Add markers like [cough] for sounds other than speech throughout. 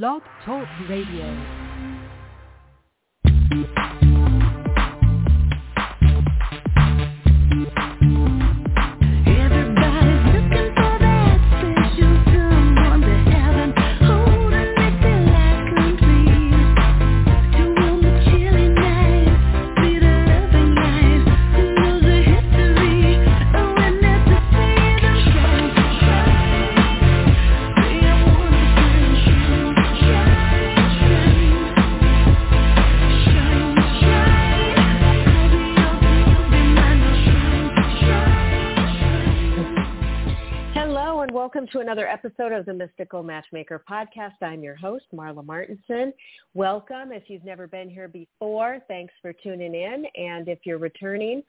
Blog Talk Radio. Another episode of the Mystical Matchmaker podcast. I'm your host, Marla Martenson. Welcome. If you've never been here before, thanks for tuning in. And if you're returning,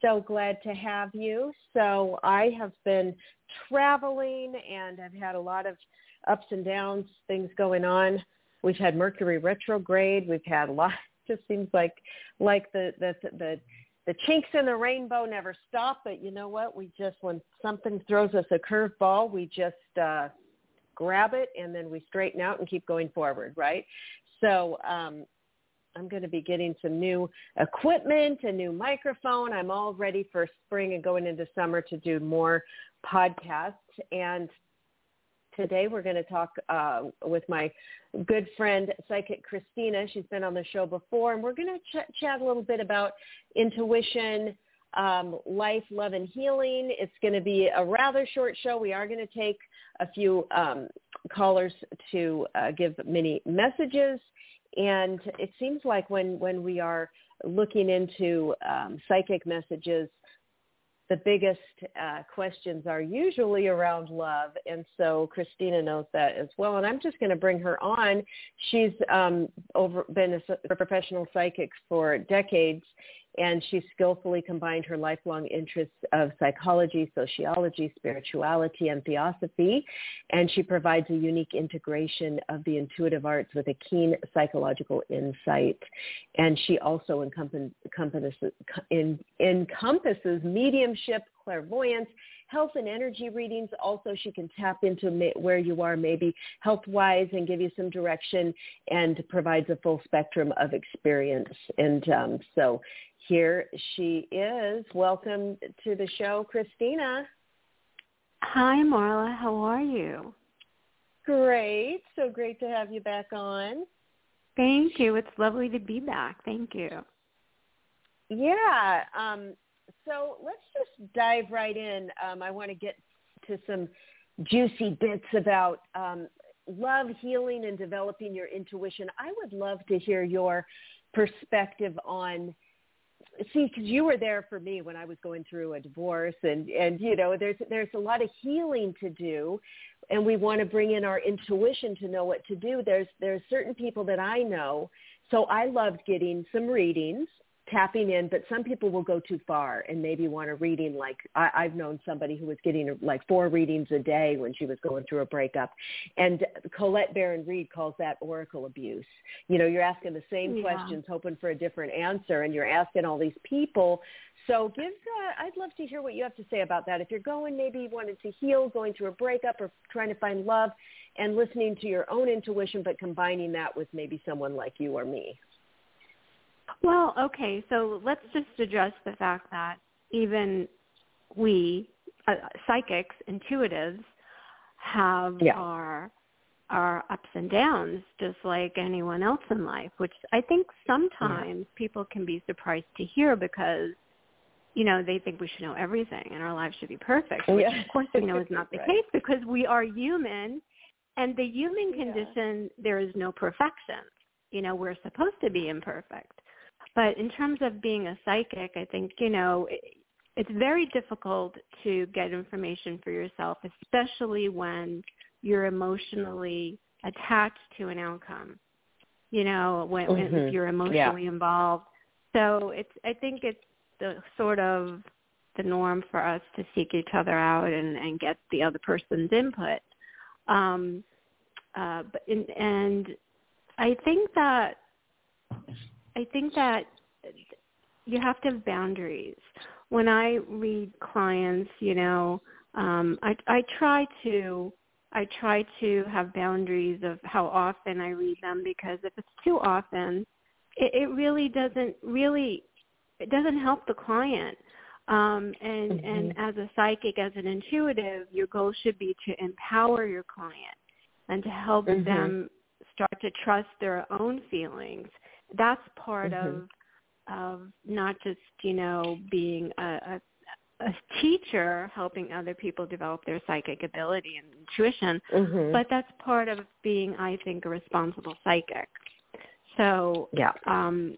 so glad to have you. So I have been traveling and I've had a lot of ups and downs, things going on. We've had Mercury retrograde. We've had a lot. Just seems like like the the the the chinks in the rainbow never stop, but you know what? We just, when something throws us a curveball, we just uh, grab it and then we straighten out and keep going forward, right? So um, I'm going to be getting some new equipment, a new microphone. I'm all ready for spring and going into summer to do more podcasts. And today we're going to talk uh, with my good friend psychic Christina. She's been on the show before, and we're going to ch- chat a little bit about intuition, um, life, love, and healing. It's going to be a rather short show. We are going to take a few um, callers to uh, give many messages, and it seems like when when we are looking into um, psychic messages the biggest uh, questions are usually around love. And so Christina knows that as well. And I'm just going to bring her on. She's um, over, been a, a professional psychic for decades and she skillfully combined her lifelong interests of psychology, sociology, spirituality, and theosophy, and she provides a unique integration of the intuitive arts with a keen psychological insight. And she also encompasses, encompasses mediumship, clairvoyance, health and energy readings. Also, she can tap into where you are maybe health-wise and give you some direction and provides a full spectrum of experience. And um, so here she is. Welcome to the show, Christina. Hi, Marla. How are you? Great. So great to have you back on. Thank you. It's lovely to be back. Thank you. Yeah. Um, so let's just dive right in. Um, I want to get to some juicy bits about um, love, healing, and developing your intuition. I would love to hear your perspective on see because you were there for me when I was going through a divorce and and you know there's there's a lot of healing to do and we want to bring in our intuition to know what to do there's there's certain people that I know so I loved getting some readings tapping in, but some people will go too far and maybe want a reading like I, I've known somebody who was getting like four readings a day when she was going through a breakup. And Colette Baron Reid calls that oracle abuse. You know, you're asking the same yeah. questions, hoping for a different answer, and you're asking all these people. So give, uh, I'd love to hear what you have to say about that. If you're going, maybe you wanted to heal, going through a breakup or trying to find love and listening to your own intuition, but combining that with maybe someone like you or me. Well, okay, so let's just address the fact that even we, uh, psychics, intuitives, have yeah. our our ups and downs just like anyone else in life, which I think sometimes yeah. people can be surprised to hear because you know, they think we should know everything and our lives should be perfect, which yeah. of course we know is not [laughs] the right. case because we are human and the human condition, there is no perfection. You know, we're supposed to be imperfect. But in terms of being a psychic, I think, you know, it's very difficult to get information for yourself, especially when you're emotionally attached to an outcome. You know, when, mm-hmm. if you're emotionally yeah. involved. So it's I think it's the sort of the norm for us to seek each other out and, and get the other person's input. Um, uh, but in, and I think that I think that you have to have boundaries. When I read clients, you know, um, I, I try to I try to have boundaries of how often I read them because if it's too often, it, it really doesn't really it doesn't help the client. Um, and mm-hmm. and as a psychic, as an intuitive, your goal should be to empower your client and to help mm-hmm. them start to trust their own feelings. That's part mm-hmm. of of not just you know being a, a a teacher helping other people develop their psychic ability and intuition, mm-hmm. but that's part of being, I think, a responsible psychic. So yeah. um,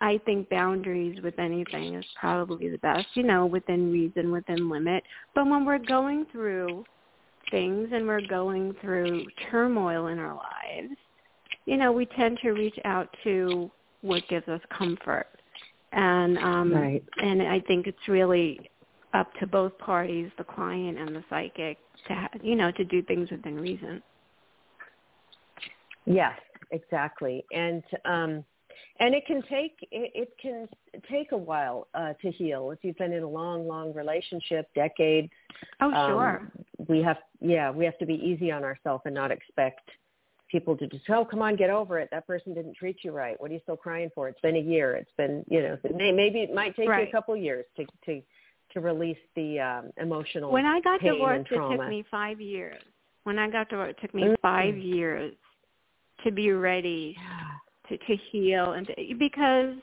I think boundaries with anything is probably the best, you know, within reason, within limit. But when we're going through things and we're going through turmoil in our lives, you know, we tend to reach out to what gives us comfort. And um right. and I think it's really up to both parties, the client and the psychic, to ha- you know to do things within reason. Yes, exactly, and um, and it can take it, it can take a while uh, to heal if you've been in a long, long relationship, decades. Oh, sure. Um, we have yeah, we have to be easy on ourselves and not expect people to just oh come on get over it that person didn't treat you right what are you still crying for it's been a year it's been you know maybe it might take right. you a couple of years to to to release the um, emotional. When I got divorced, it took me five years. When I got divorced, it took me mm-hmm. five years to be ready to to heal and to, because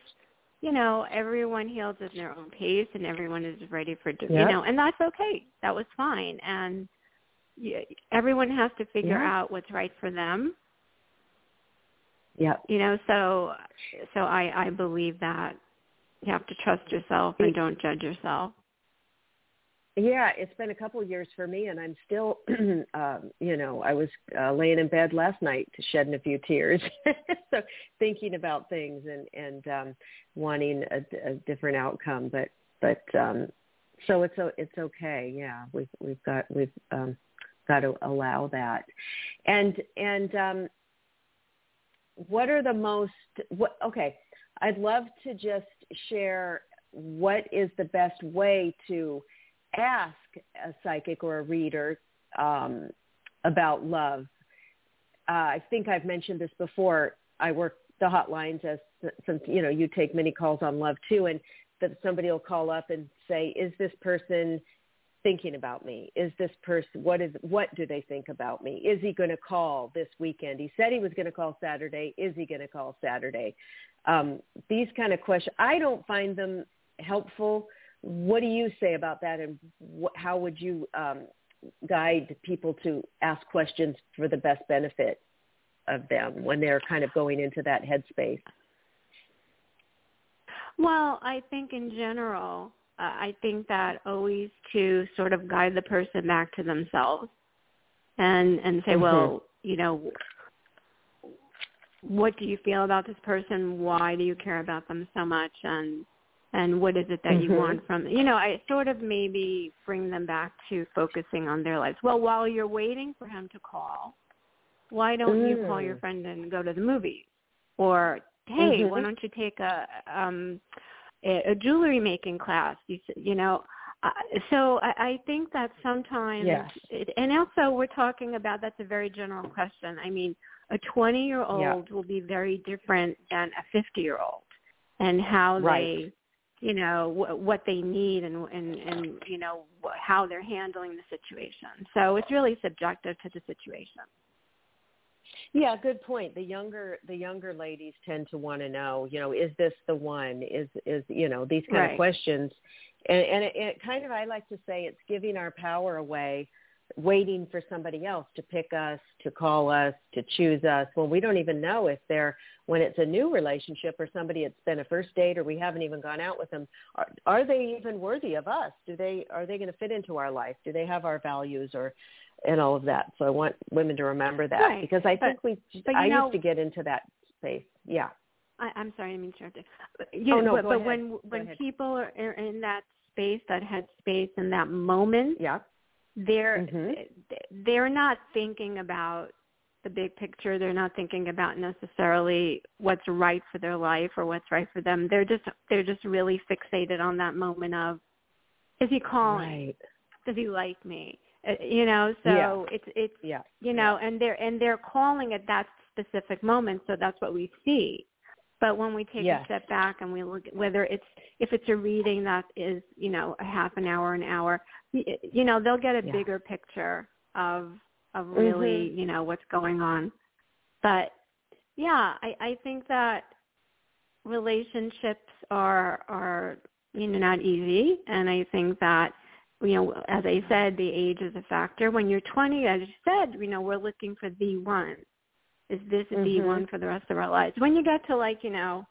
you know everyone heals at their own pace and everyone is ready for yep. you know and that's okay. That was fine and everyone has to figure yeah. out what's right for them. Yeah. You know, so so I I believe that you have to trust yourself and don't judge yourself. Yeah, it's been a couple of years for me, and I'm still, [clears throat] um, you know, I was uh, laying in bed last night shedding a few tears, [laughs] so thinking about things and and um, wanting a, a different outcome. But but um, so it's it's okay. Yeah, we've we've got we've um, got to allow that, and and um, what are the most what? Okay, I'd love to just share what is the best way to ask a psychic or a reader um, about love. Uh, I think I've mentioned this before. I work the hotlines as since you know you take many calls on love too, and that somebody will call up and say, "Is this person thinking about me? Is this person what is what do they think about me? Is he going to call this weekend? He said he was going to call Saturday. Is he going to call Saturday? Um, these kind of questions, I don't find them helpful what do you say about that, and wh- how would you um, guide people to ask questions for the best benefit of them when they're kind of going into that headspace? Well, I think in general, uh, I think that always to sort of guide the person back to themselves and and say, mm-hmm. well, you know, what do you feel about this person? Why do you care about them so much? And and what is it that mm-hmm. you want from you know i sort of maybe bring them back to focusing on their lives well while you're waiting for him to call why don't mm. you call your mm. friend and go to the movies or hey mm-hmm. why don't you take a um a, jewelry making class you you know uh, so I, I think that sometimes yes. it, and also we're talking about that's a very general question i mean a 20 year old yeah. will be very different than a 50 year old and how right. they you know w- what they need and and and you know how they're handling the situation. So it's really subjective to the situation. Yeah, good point. The younger the younger ladies tend to want to know, you know, is this the one? Is is you know these kind right. of questions, and, and it, it kind of I like to say it's giving our power away waiting for somebody else to pick us, to call us, to choose us. when we don't even know if they're when it's a new relationship or somebody it's been a first date or we haven't even gone out with them. Are, are they even worthy of us? Do they are they going to fit into our life? Do they have our values or and all of that? So I want women to remember that right. because I but, think we but I know, used to get into that space. Yeah. I, I'm sorry, I mean interrupt. You oh, no, but, but ahead. when when people are in that space, that head space, in that moment, yeah they're mm-hmm. they're not thinking about the big picture. They're not thinking about necessarily what's right for their life or what's right for them. They're just they're just really fixated on that moment of is he calling? Right. Does he like me? Uh, you know, so yeah. it's it's yeah. you know, yeah. and they're and they're calling at that specific moment, so that's what we see. But when we take yes. a step back and we look whether it's if it's a reading that is you know a half an hour an hour, you know they'll get a yeah. bigger picture of of really mm-hmm. you know what's going on. But yeah, I I think that relationships are are you know not easy, and I think that you know as I said, the age is a factor. When you're 20, as you said, you know we're looking for the one is this mm-hmm. the one for the rest of our lives? When you get to like, you know,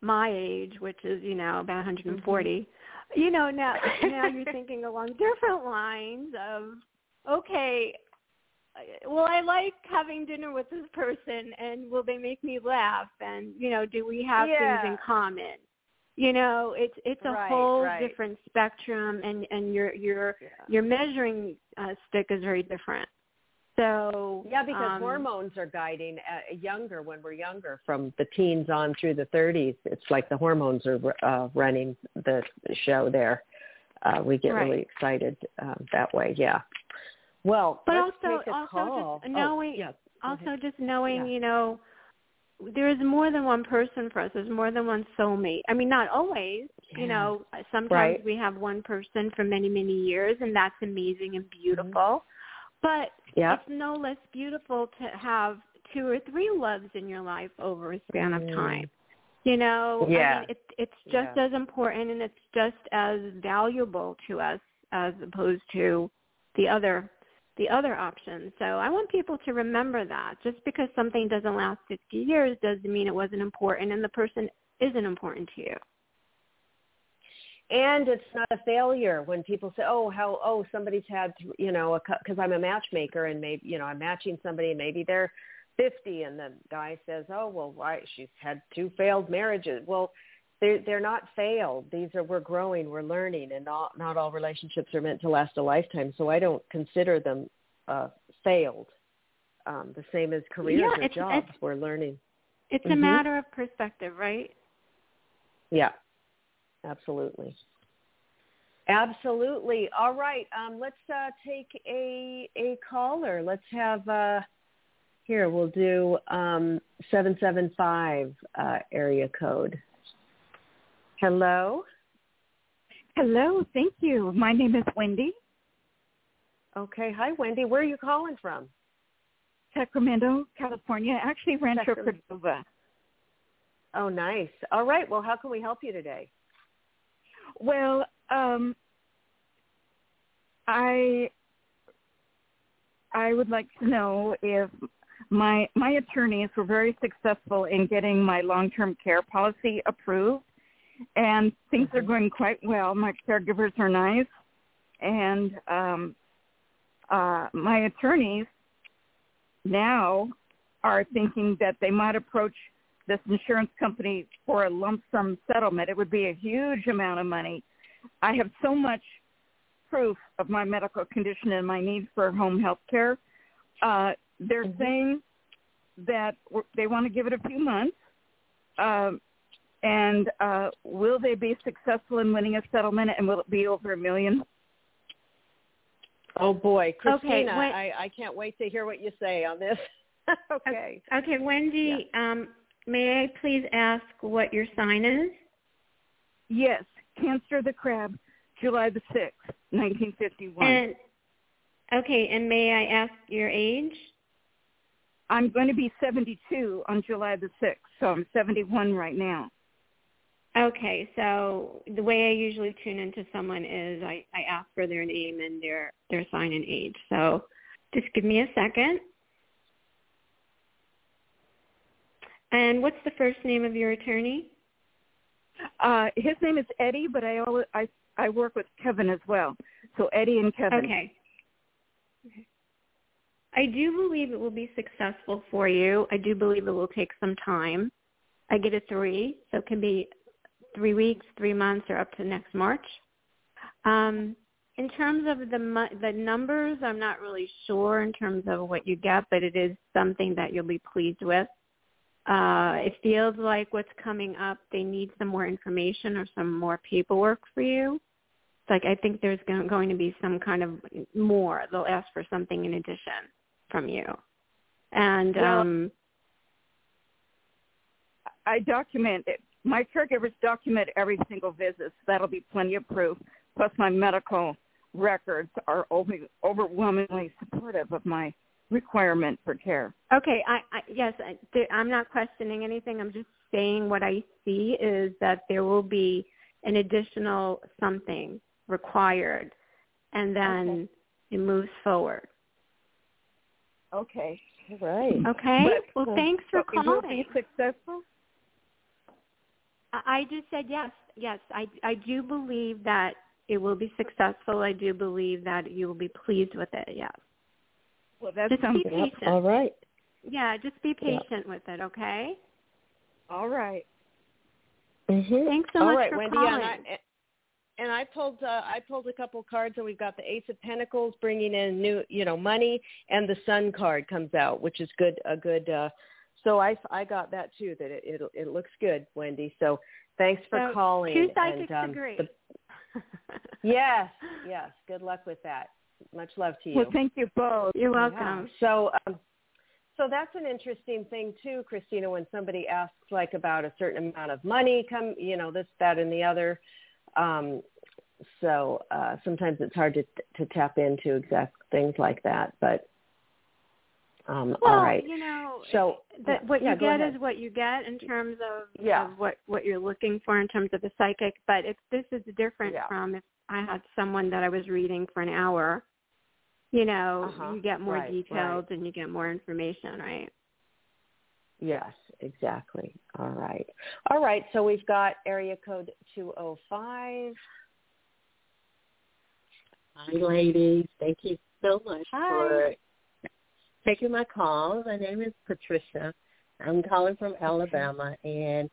my age, which is, you know, about 140, mm-hmm. you know, now now you're thinking along different lines of, okay, well, I like having dinner with this person, and will they make me laugh? And you know, do we have yeah. things in common? You know, it's it's a right, whole right. different spectrum, and and your your yeah. your measuring uh, stick is very different. So yeah, because um, hormones are guiding uh, younger when we're younger, from the teens on through the 30s. It's like the hormones are uh, running the show there. Uh, we get right. really excited um, that way. Yeah. Well, but also also call. just knowing oh, yes. also just knowing yeah. you know there is more than one person for us. There's more than one soulmate. I mean, not always. Yeah. You know, sometimes right. we have one person for many many years, and that's amazing and beautiful. Mm-hmm. But yep. it's no less beautiful to have two or three loves in your life over a span of time. You know, yeah. I mean, it, it's just yeah. as important and it's just as valuable to us as opposed to the other the other options. So I want people to remember that. Just because something doesn't last 50 years doesn't mean it wasn't important and the person isn't important to you. And it's not a failure when people say oh how oh somebody's had you know because i'm a matchmaker and maybe you know i'm matching somebody and maybe they're 50 and the guy says oh well why she's had two failed marriages. Well they're they're not failed these are we're growing we're learning and not not all relationships are meant to last a lifetime so i don't consider them uh failed um the same as careers yeah, or it's, jobs it's, we're learning it's mm-hmm. a matter of perspective right yeah Absolutely. Absolutely. All right. Um, let's uh, take a a caller. Let's have uh, here. We'll do um, seven seven five uh, area code. Hello. Hello. Thank you. My name is Wendy. Okay. Hi, Wendy. Where are you calling from? Sacramento, California. Actually, Rancho. Cordova. Oh, nice. All right. Well, how can we help you today? Well, um, I I would like to know if my my attorneys were very successful in getting my long-term care policy approved, and things are going quite well. My caregivers are nice, and um, uh, my attorneys now are thinking that they might approach this insurance company for a lump sum settlement. It would be a huge amount of money. I have so much proof of my medical condition and my need for home health care. Uh, they're mm-hmm. saying that they want to give it a few months. Um, and uh, will they be successful in winning a settlement and will it be over a million? Oh boy, Christina, okay, when, I, I can't wait to hear what you say on this. [laughs] okay. Okay, Wendy, yeah. um, May I please ask what your sign is? Yes, Cancer the Crab, July the 6th, 1951. And, okay, and may I ask your age? I'm going to be 72 on July the 6th, so I'm 71 right now. Okay, so the way I usually tune into someone is I, I ask for their name and their, their sign and age. So just give me a second. And what's the first name of your attorney? Uh, his name is Eddie, but I, always, I I work with Kevin as well. So Eddie and Kevin. Okay. okay. I do believe it will be successful for you. I do believe it will take some time. I get a three, so it can be three weeks, three months, or up to next March. Um, in terms of the the numbers, I'm not really sure in terms of what you get, but it is something that you'll be pleased with. Uh, it feels like what's coming up, they need some more information or some more paperwork for you. So like I think there's going to be some kind of more. They'll ask for something in addition from you, and well, um, I document it. My caregivers document every single visit. So that'll be plenty of proof. Plus, my medical records are over, overwhelmingly supportive of my requirement for care. Okay, I, I yes, I, I'm not questioning anything. I'm just saying what I see is that there will be an additional something required, and then okay. it moves forward. Okay. All right. Okay. But, well, uh, thanks for calling. Will be successful? I just said yes. Yes, I I do believe that it will be successful. I do believe that you will be pleased with it. Yes. Well, that just sounds be patient. All right. Yeah, just be patient with it. Okay. All right. Mm-hmm. Thanks so All much right, for Wendy, calling. And I, and I pulled uh, I pulled a couple cards, and we've got the Ace of Pentacles bringing in new you know money, and the Sun card comes out, which is good a good. uh So I I got that too. That it it, it looks good, Wendy. So thanks for so calling. Two psychics and, um, agree. The, [laughs] yes, yes. Good luck with that. Much love to you. Well, thank you both. You're welcome. Yeah. So, um, so that's an interesting thing too, Christina. When somebody asks like about a certain amount of money, come, you know, this, that, and the other. Um, so uh, sometimes it's hard to to tap into exact things like that. But um, well, all right. you know, so that what yeah, you get ahead. is what you get in terms of, Yeah. of what what you're looking for in terms of the psychic. But if this is different Yeah. from if I had someone that I was reading for an hour, you know, Uh-huh. you get more Right, details right. and you get more information, right? Yes, exactly. All right. All right. So we've got area code 205. Hi, ladies. Thank you so much Hi. for taking my call. My name is Patricia. I'm calling from Alabama, and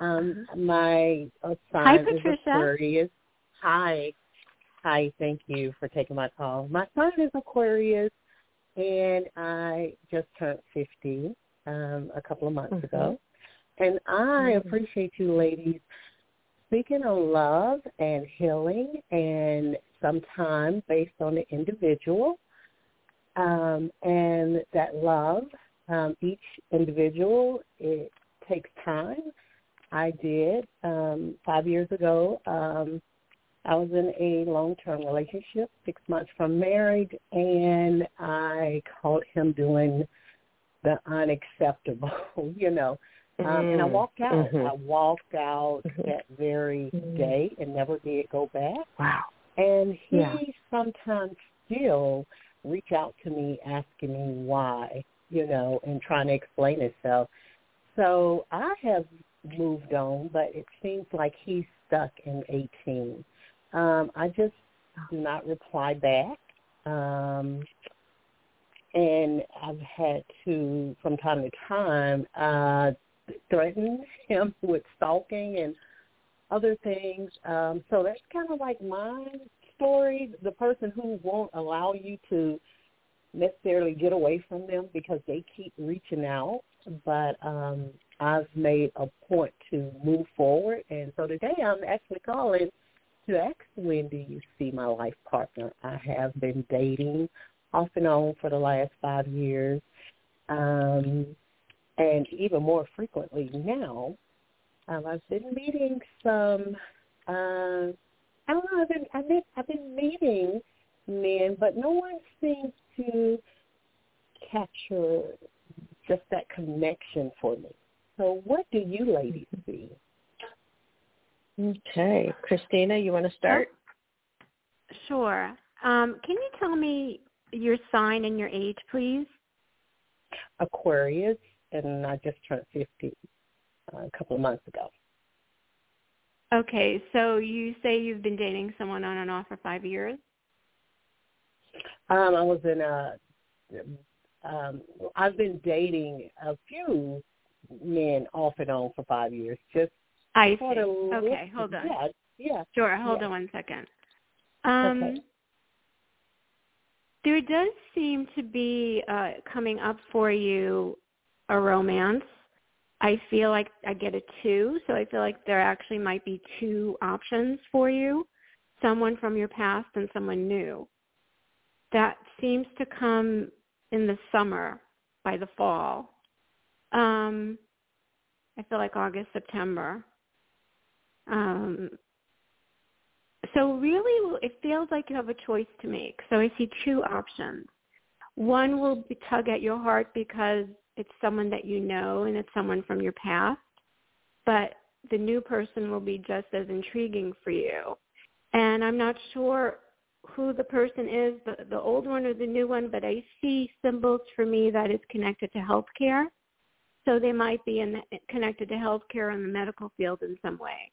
um, my uh, Hi, sign is. Aquarius. Hi. Hi, thank you for taking my call. My sign is Aquarius, and I just turned 50 um, a couple of months Mhm. ago. And I Mhm. appreciate you ladies speaking on love and healing and sometimes based on the individual um, and that love um, each individual it takes time i did um, five years ago um, i was in a long term relationship six months from married and i caught him doing the unacceptable [laughs] you know um, and I Mm, walked out. mhm. I walked out Mhm. that very Mhm. day and never did go back. Wow. And he Yeah. sometimes still reach out to me asking me why, you know, and trying to explain himself. So I have moved on, but it seems like he's stuck in 18. Um, I just do not reply back. Um, and I've had to, from time to time, uh, threaten him [laughs] with stalking and other things. Um, so that's kind of like my story. The person who won't allow you to necessarily get away from them because they keep reaching out. But um, I've made a point to move forward. And so today I'm actually calling to ask when do you see my life partner? I have been dating off and on for the last five years. Um, and even more frequently now, um, I've been meeting some. Uh, I don't know. I've been I've been I've been meeting men, but no one seems to capture just that connection for me. So, what do you ladies see? Okay, Christina, you want to start? Sure. Um, can you tell me your sign and your age, please? Aquarius, and I just turned fifty uh, a couple of months ago. Okay, so you say you've been dating someone on and off for five years? Um, I was in a. Um, I've been dating a few men off and on for five years. Just I see. Okay, hold on. Yeah, yeah. Sure, hold Yeah. on one second. Um, Okay. There does seem to be uh, coming up for you a romance. I feel like I get a two, so I feel like there actually might be two options for you. someone from your past and someone new. That seems to come in the summer by the fall. Um, I feel like August, September. Um, so really, it feels like you have a choice to make. So I see two options. One will tug at your heart because it's someone that you know and it's someone from your past, but the new person will be just as intriguing for you. And I'm not sure who the person is, the, the old one or the new one, but I see symbols for me that is connected to healthcare. So they might be in the, connected to healthcare in the medical field in some way.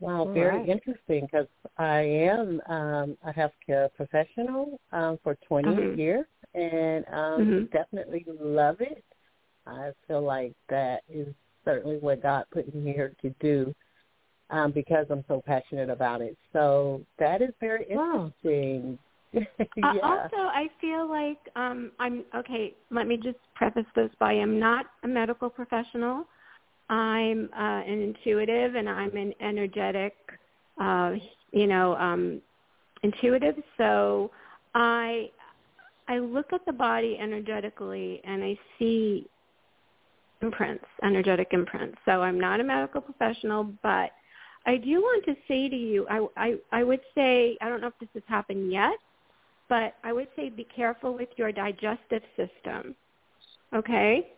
Wow, All very right. interesting because I am um, a healthcare professional um, for 20 mm-hmm. years and um, mm-hmm. definitely love it. I feel like that is certainly what God put me here to do um, because I'm so passionate about it. So that is very interesting. Wow. [laughs] yeah. uh, also, I feel like um, I'm okay. Let me just preface this by I'm not a medical professional. I'm uh, an intuitive and I'm an energetic, uh, you know, um, intuitive. So I I look at the body energetically and I see imprints, energetic imprints. So I'm not a medical professional, but I do want to say to you, I, I, I would say, I don't know if this has happened yet, but I would say be careful with your digestive system. Okay?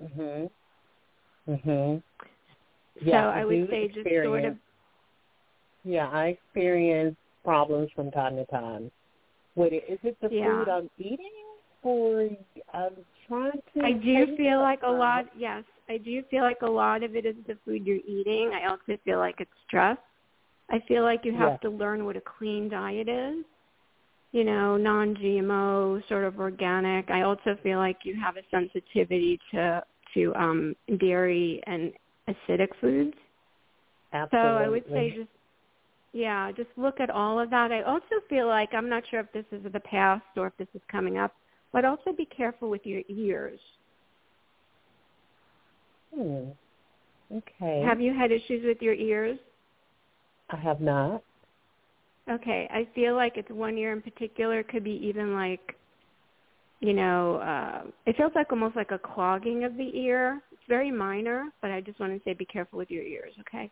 Mhm. Mhm. Yeah, so I, I would say just sort of Yeah, I experience problems from time to time. With it, is it the yeah. food I'm eating or I'm trying to I do feel like a lot yes, I do feel like a lot of it is the food you're eating. I also feel like it's stress. I feel like you have yeah. to learn what a clean diet is. You know, non-GMO, sort of organic. I also feel like you have a sensitivity to to um, dairy and acidic foods. Absolutely. So I would say just yeah, just look at all of that. I also feel like I'm not sure if this is the past or if this is coming up, but also be careful with your ears. Hmm. Okay. Have you had issues with your ears? I have not. Okay. I feel like it's one ear in particular. It could be even like you know, uh, it feels like almost like a clogging of the ear. It's very minor, but I just want to say be careful with your ears, okay?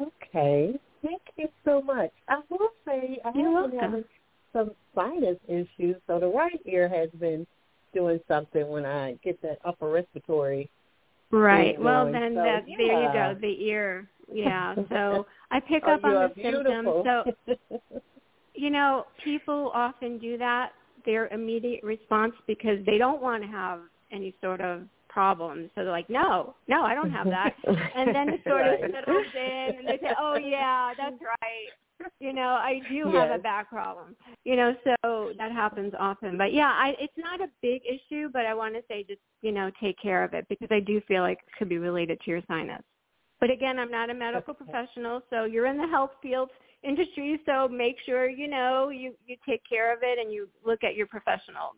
Okay. Thank you so much. I will say I You're have been having some sinus issues, so the right ear has been doing something when I get that upper respiratory. Right. Well, going. then so, that yeah. there you go, the ear. Yeah. [laughs] So I pick oh, up on the beautiful. symptoms. So [laughs] you know, people often do that their immediate response because they don't want to have any sort of problems. So they're like, no, no, I don't have that. [laughs] and then it sort right. of settles in and they say, oh yeah, that's right. You know, I do yes. have a back problem. You know, so that happens often. But yeah, I, it's not a big issue, but I want to say just, you know, take care of it because I do feel like it could be related to your sinus. But again, I'm not a medical okay. professional, so you're in the health field industry, so make sure you know you you take care of it and you look at your professionals.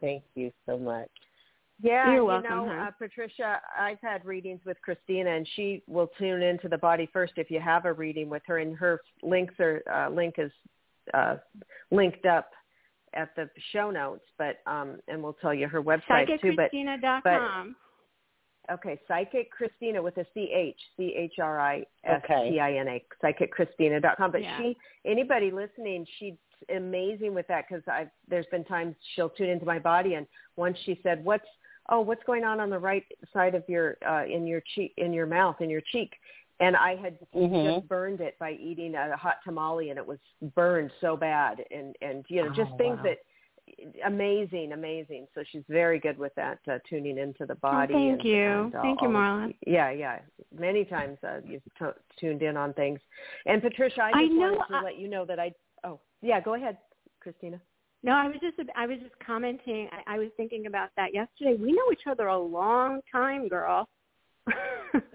Thank you so much. Yeah, You're welcome, you know, huh? uh, Patricia, I've had readings with Christina, and she will tune into the body first if you have a reading with her, and her links are uh, link is uh, linked up at the show notes, but um, and we'll tell you her website too. But, but Okay, Psychic Christina with a C H C H R I S T I N A psychicchristina.com. But Yeah. she, anybody listening, she's amazing with that because I've there's been times she'll tune into my body, and once she said, "What's oh, what's going on on the right side of your uh, in your cheek, in your mouth, in your cheek?" And I had Mhm. just burned it by eating a hot tamale, and it was burned so bad, and and you know just Oh, things wow. that amazing, amazing. So she's very good with that, uh, tuning into the body. Oh, thank and, you. and, uh, Thank you, all of- yeah, yeah. Many times uh, you've t- tuned in on things. And Patricia, I just I know, wanted to I- let you know that I. Oh, yeah. Go ahead, Christina. No, I was just I was just commenting. I, I was thinking about that yesterday. We know each other a long time, girl. [laughs]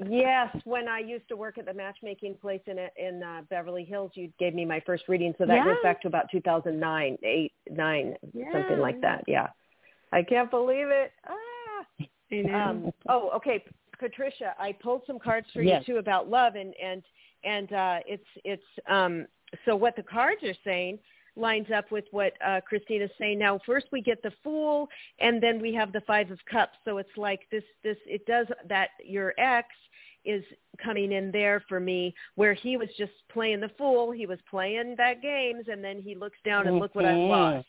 yes, when I used to work at the matchmaking place in in uh, Beverly Hills, you gave me my first reading, so that goes back to about 2009, eight, nine, something like that. Yeah, I can't believe it. Ah. I know. Um, oh, okay. Patricia, I pulled some cards for yes. you too about love, and and and uh, it's it's um, so what the cards are saying lines up with what uh, Christina's saying. Now, first we get the Fool, and then we have the Five of Cups. So it's like this this it does that your ex is coming in there for me where he was just playing the fool he was playing that games and then he looks down and look what i've Mm-hmm. lost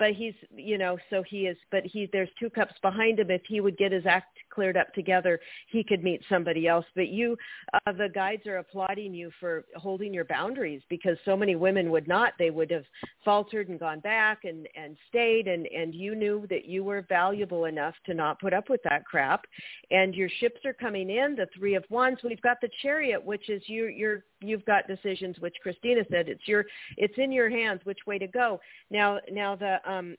but he's you know so he is but he there's two cups behind him. If he would get his act cleared up together he could meet somebody else. But you uh, the guides are applauding you for holding your boundaries because so many women would not. They would have faltered and gone back and and stayed and and you knew that you were valuable enough to not put up with that crap. And your ships are coming in the three of wands. We've got the chariot which is you you're you've got decisions which christina said it's your it's in your hands which way to go. Now now the um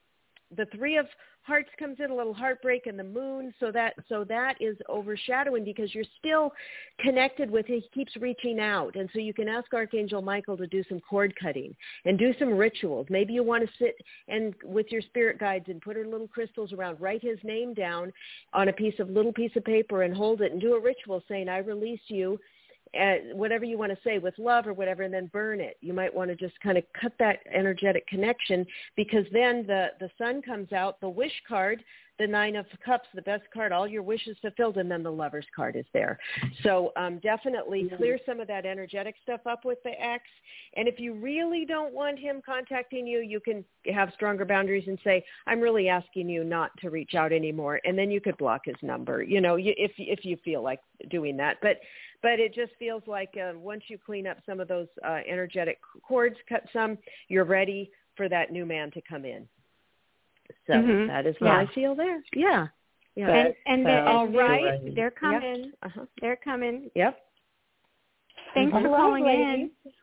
the three of hearts comes in a little heartbreak and the moon so that so that is overshadowing because you're still connected with he keeps reaching out. And so you can ask archangel michael to do some cord cutting and do some rituals. Maybe you want to sit and with your spirit guides and put her little crystals around write his name down on a piece of little piece of paper and hold it and do a ritual saying i release you uh, whatever you want to say with love or whatever and then burn it. You might want to just kind of cut that energetic connection because then the the sun comes out the wish card the nine of cups the best card all your wishes fulfilled and then the lovers card is there. So um definitely clear some of that energetic stuff up with the ex. And if you really don't want him contacting you you can have stronger boundaries and say i'm really asking you not to reach out anymore and then you could block his number. You know if if you feel like doing that. But but it just feels like uh, once you clean up some of those uh, energetic cords, cut some, you're ready for that new man to come in. So Mhm. that is what Yeah. I feel there. Yeah. Yeah. That and and they, sounds all right, great. they're coming. uh-huh. They're coming. Yep. Thanks All for calling ladies. in.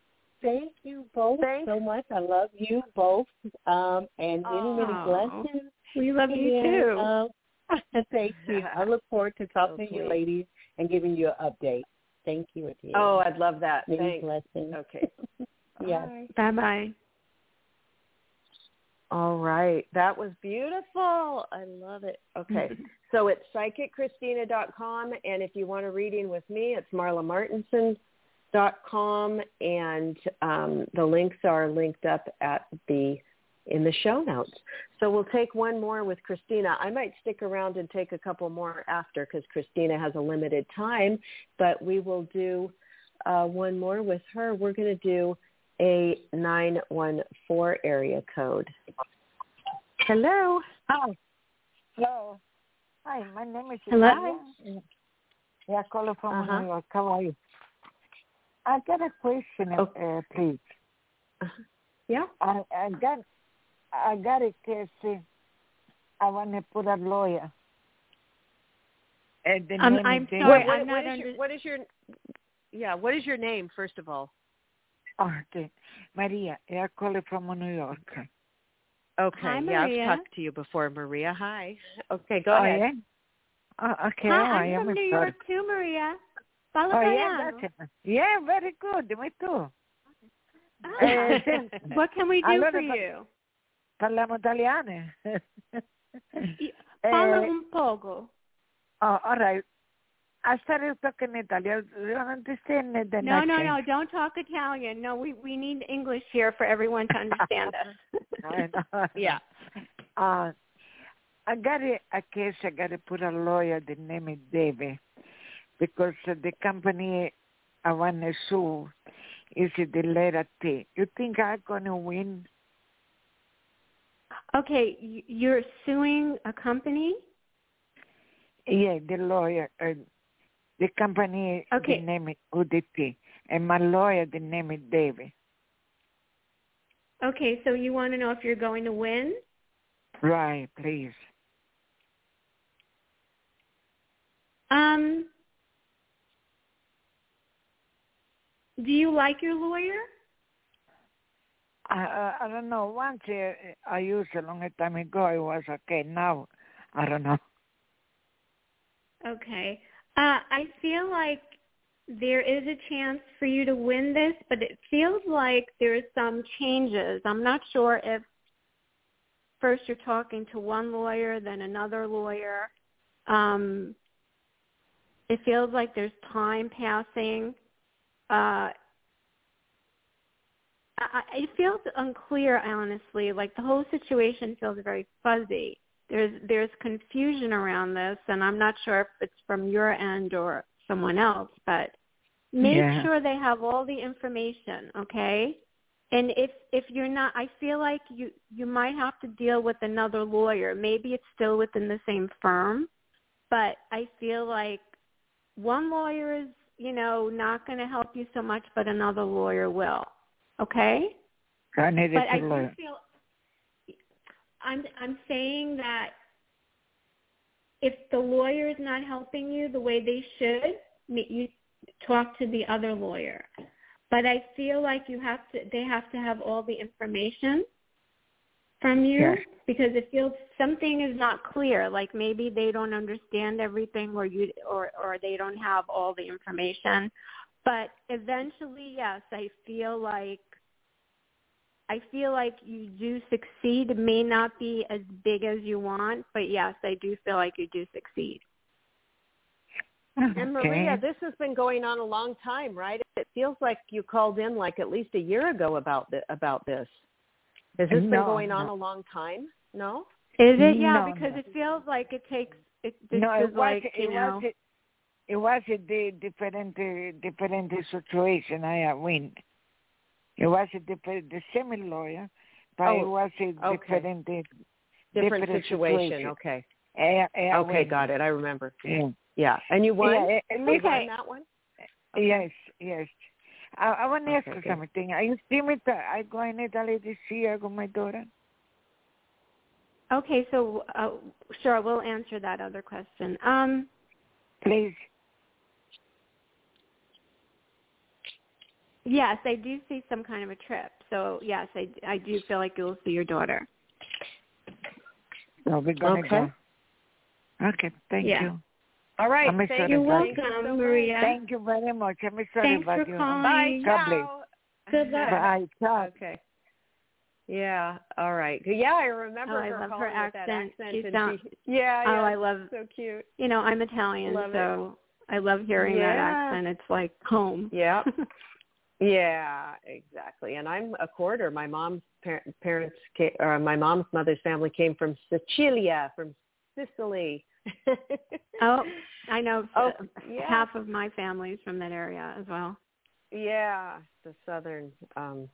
Thank you both Thanks. so much. I love you both. Um, and many, many blessings. We love you too. Um, [laughs] thank you. I look forward to [laughs] talking to you ladies and giving you an update. Thank you again. Oh, I'd love that. many Thanks. blessings. Okay. [laughs] Yes. bye bye. All right. That was beautiful. I love it. Okay. [laughs] so it's psychicchristina.com. And if you want a reading with me, it's marlamartenson.com. And um, the links are linked up at the in the show notes. So we'll take one more with Christina. I might stick around and take a couple more after because Christina has a limited time, but we will do uh, one more with her. We're going to do a 914 area code. Hello. Hi. Hello. Hi, my name is Hello. Italia. Yeah, calling from Uh-huh. New York. How are you? I got a question, uh, Oh. uh, please. Yeah. I, I got I got a case. uh, I want to put a lawyer. Uh, the Um, name I'm is David. sorry, What, I'm what not is your, what is your yeah, what is your name first of all? Okay. Maria, I calling from New York. Okay. Hi, yeah, Maria. I've talked to you before, Maria. Hi. Okay, go oh, ahead. Yeah? Oh, okay. Hi, oh, I I'm from New sorry. York too, Maria. Fala Oh, yeah, italiano. that's it. Yeah, very good. Me too. Eh, sì. [laughs] what can we do for pa- you? Parliamo italiano. Fala [laughs] Eh, un poco. Oh, all right. I started talking Italian. You don't understand the No, no, no. Don't talk Italian. No, we we need English here for everyone to understand us. [laughs] [laughs] Yeah. Uh, I got a, a case. I got to put a lawyer. The name is David because the company I want to sue is the letter T. You think I'm gonna win? Okay, you're suing a company. Yeah, the lawyer. Uh, the company. Okay. The name is UDT, and my lawyer. The name is David. Okay, so you want to know if you're going to win? Right, please. Um, do you like your lawyer? I, I, don't know. Once uh, I used a long time ago, it was okay. Now, I don't know. Okay. Uh, I feel like there is a chance for you to win this, but it feels like there's some changes. I'm not sure if first you're talking to one lawyer, then another lawyer. Um, it feels like there's time passing. Uh, I, it feels unclear, honestly. Like the whole situation feels very fuzzy. There's there's confusion around this, and I'm not sure if it's from your end or someone else. But make Yeah. sure they have all the information, okay? And if if you're not, I feel like you you might have to deal with another lawyer. Maybe it's still within the same firm, but I feel like one lawyer is you know not going to help you so much, but another lawyer will. Okay, I need but a I do lawyer. feel I'm I'm saying that if the lawyer is not helping you the way they should, you talk to the other lawyer. But I feel like you have to they have to have all the information from you because it feels something is not clear like maybe they don't understand everything or you or or they don't have all the information but eventually yes i feel like i feel like you do succeed it may not be as big as you want but yes i do feel like you do succeed And Maria, this has been going on a long time, right? It feels like you called in like at least a year ago about the, about this. Has this been No, going on no. a long time? No. is it yeah No, because no. it feels like it takes it this no, is it was like it you know was it was a different uh, different situation. I win. It was a different the same lawyer, but Oh, it was a okay. different uh, Different, Different situation. situation. Okay. eh, eh, Okay, win. got it. I remember. Yeah. Yeah. And you won? Yeah, eh, eh, You listen, won that one? Yes, yes. I, I want to ask you good. something. Are you still with the, I go in Italy this year with my daughter? okay so uh, sure we'll answer that other question um Please. Yes, I do see some kind of a trip. So yes, I I do feel like you'll see your daughter. So we're gonna Okay. go. Okay, thank Yeah. you. All right. I'm Thank sorry You're you welcome, much. Maria. Thank you very much. I'm sorry Thanks about for you. calling. Bye. God bless. Ciao. Good luck. Bye. Ciao. Okay. Yeah. All right. Yeah, I remember Oh, I her love her calling with that accent. accent. She and sounds- she, yeah, Oh. I love so cute. you know I'm Italian, Love it. so I love hearing that accent. It's like home. Yeah. [laughs] Yeah, exactly. And I'm a quarter. My mom's par- parents, came, or my mom's mother's family came from Sicilia, from Sicily. [laughs] oh, I know Oh, uh, yeah. half of my family's from that area as well. Yeah, the southern, um,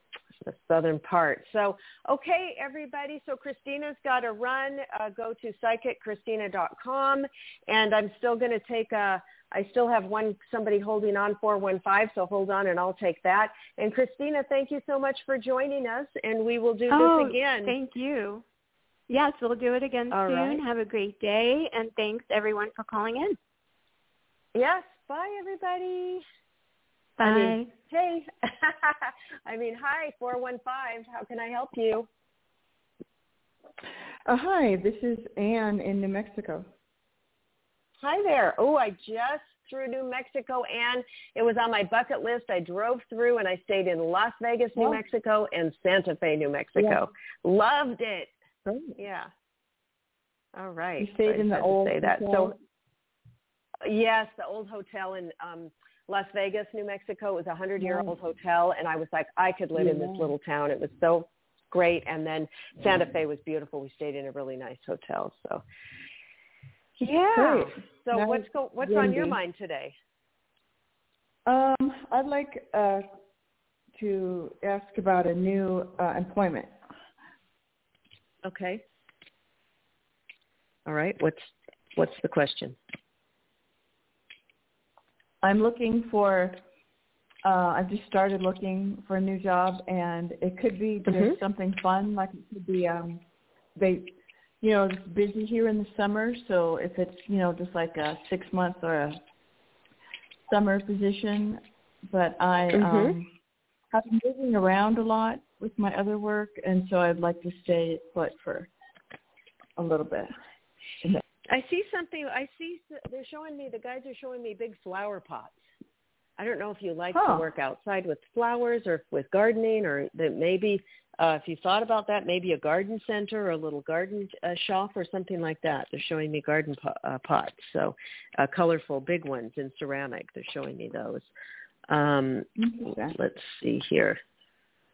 the southern part. So, okay, everybody. So Christina's got to run. Uh, go to psychicchristina.com, and I'm still going to take a. I still have one somebody holding on four one five. So hold on, and I'll take that. And Christina, thank you so much for joining us, and we will do oh, this again. thank you. Yes, we'll do it again All soon. right. Have a great day, and thanks everyone for calling in. yes. Bye, everybody. Bye. I mean, hey. [laughs] I mean, hi, four one five. How can I help you? Uh, hi, this is Anne in New Mexico. Hi there. Oh, I just through New Mexico and it was on my bucket list. I drove through and I stayed in Las Vegas, New Oh. Mexico and Santa Fe, New Mexico. Loved it. Great. Yeah. All right. You stayed I in the old say that. hotel? So yes, the old hotel in um Las Vegas, New Mexico. It was a hundred year old hotel and I was like, I could live in this little town. It was so great. And then Santa Fe was beautiful. We stayed in a really nice hotel. So yeah. Great. So what's go what's on your mind today? Um, I'd like uh, to ask about a new uh, employment. Okay. All right. What's what's the question? I'm looking for. Uh, I've just started looking for a new job, and it could be just Mhm. something fun. Like it could be, um, they, you know, it's busy here in the summer. So if it's, you know, just like a six month or a summer position, but I Mhm. um, have been moving around a lot with my other work, and so I'd like to stay put for a little bit. I see something. I see they're showing me the guys are showing me big flower pots. I don't know if you like Huh. to work outside with flowers or with gardening or that maybe Uh, if you thought about that, maybe a garden center or a little garden uh, shop or something like that. They're showing me garden po- uh, pots, so uh, colorful big ones in ceramic. They're showing me those. Um, okay. Let's see here.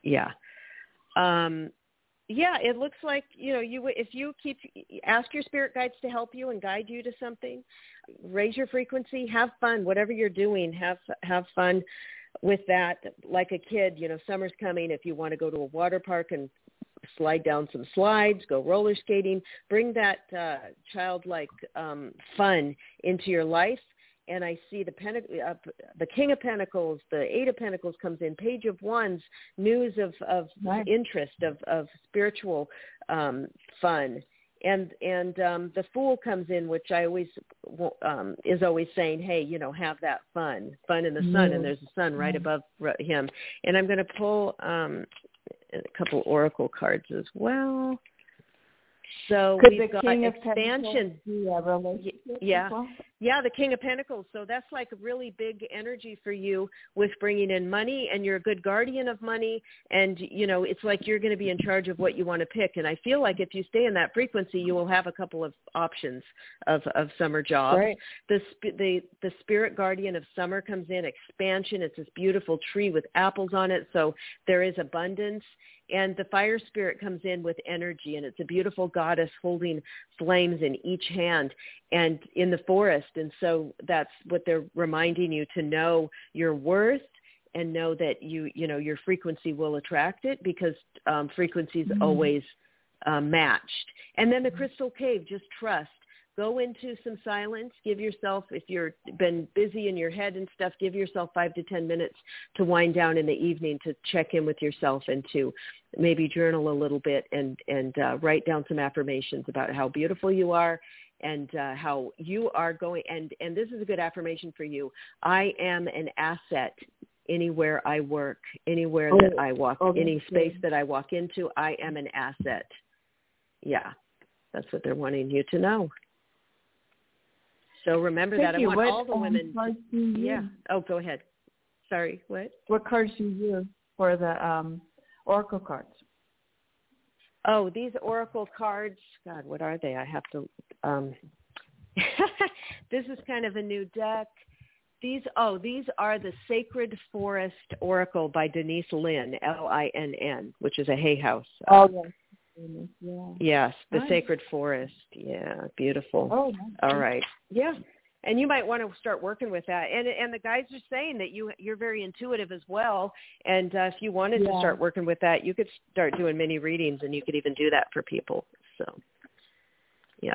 Yeah. Um, yeah, it looks like you know you if you keep ask your spirit guides to help you and guide you to something, raise your frequency, have fun, whatever you're doing, have have fun with that. Like a kid, you know, summer's coming. If you want to go to a water park and slide down some slides, go roller skating, bring that uh, childlike um, fun into your life and I see the Pentac- uh, the King of Pentacles, the Eight of Pentacles comes in, Page of Wands, news of of nice. interest of of spiritual um, fun, and and um, the Fool comes in, which I always um, is always saying, hey, you know, have that fun, fun in the sun, mm-hmm. and there's a sun right mm-hmm. above him, and I'm going to pull um, a couple oracle cards as well. So Could we've got expansion. yeah, well? yeah, the King of Pentacles. So that's like a really big energy for you with bringing in money, and you're a good guardian of money, and you know it's like you're going to be in charge of what you want to pick. And I feel like if you stay in that frequency, you will have a couple of options of of summer jobs. Right. The the the spirit guardian of summer comes in expansion. It's this beautiful tree with apples on it, so there is abundance and the fire spirit comes in with energy and it's a beautiful goddess holding flames in each hand and in the forest. And so that's what they're reminding you to know your worth and know that you you know your frequency will attract it because um frequencies mm-hmm. always uh, matched. And then the crystal cave just trust go into some silence. Give yourself if you're been busy in your head and stuff give yourself five to ten minutes to wind down in the evening to check in with yourself and to maybe journal a little bit and and uh, write down some affirmations about how beautiful you are and uh, how you are going and and this is a good affirmation for you. I am an asset anywhere i work anywhere oh, that i walk oh, any space that i walk into i am an asset. Yeah that's what they're wanting you to know so remember Thank that. You. I want what, all the um, women. yeah. Oh, go ahead. Sorry, what? What cards do you use for the um, oracle cards? Oh, these oracle cards. God, what are they? I have to. um [laughs] This is kind of a new deck. These oh, these are the Sacred Forest Oracle by Denise Linn, L I N N, which is a Hay House. Uh, oh yes. Yeah. Yes, the nice. sacred forest. Yeah, beautiful. Oh, all right. Yeah, and you might want to start working with that. And and the guys are saying that you you're very intuitive as well. And uh, if you wanted yeah. to start working with that, you could start doing mini readings, and you could even do that for people. So, yeah.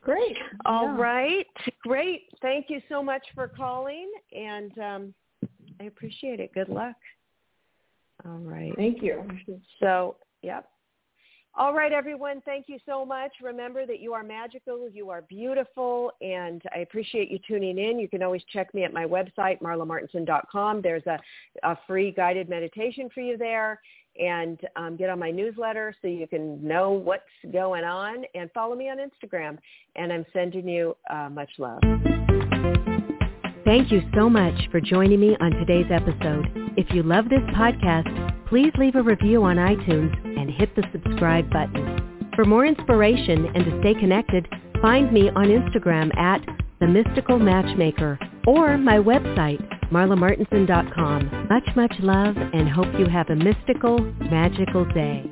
Great. All yeah. right. Great. Thank you so much for calling, and um, I appreciate it. Good luck. All right. Thank you. So, yep. All right, everyone. Thank you so much. Remember that you are magical, you are beautiful, and I appreciate you tuning in. You can always check me at my website, marlamartenson.com. There's a, a free guided meditation for you there. And um, get on my newsletter so you can know what's going on. And follow me on Instagram. And I'm sending you uh, much love. Thank you so much for joining me on today's episode. If you love this podcast, please leave a review on iTunes and hit the subscribe button. For more inspiration and to stay connected, find me on Instagram at The Mystical Matchmaker or my website, marlamartenson.com. Much, much love and hope you have a mystical, magical day.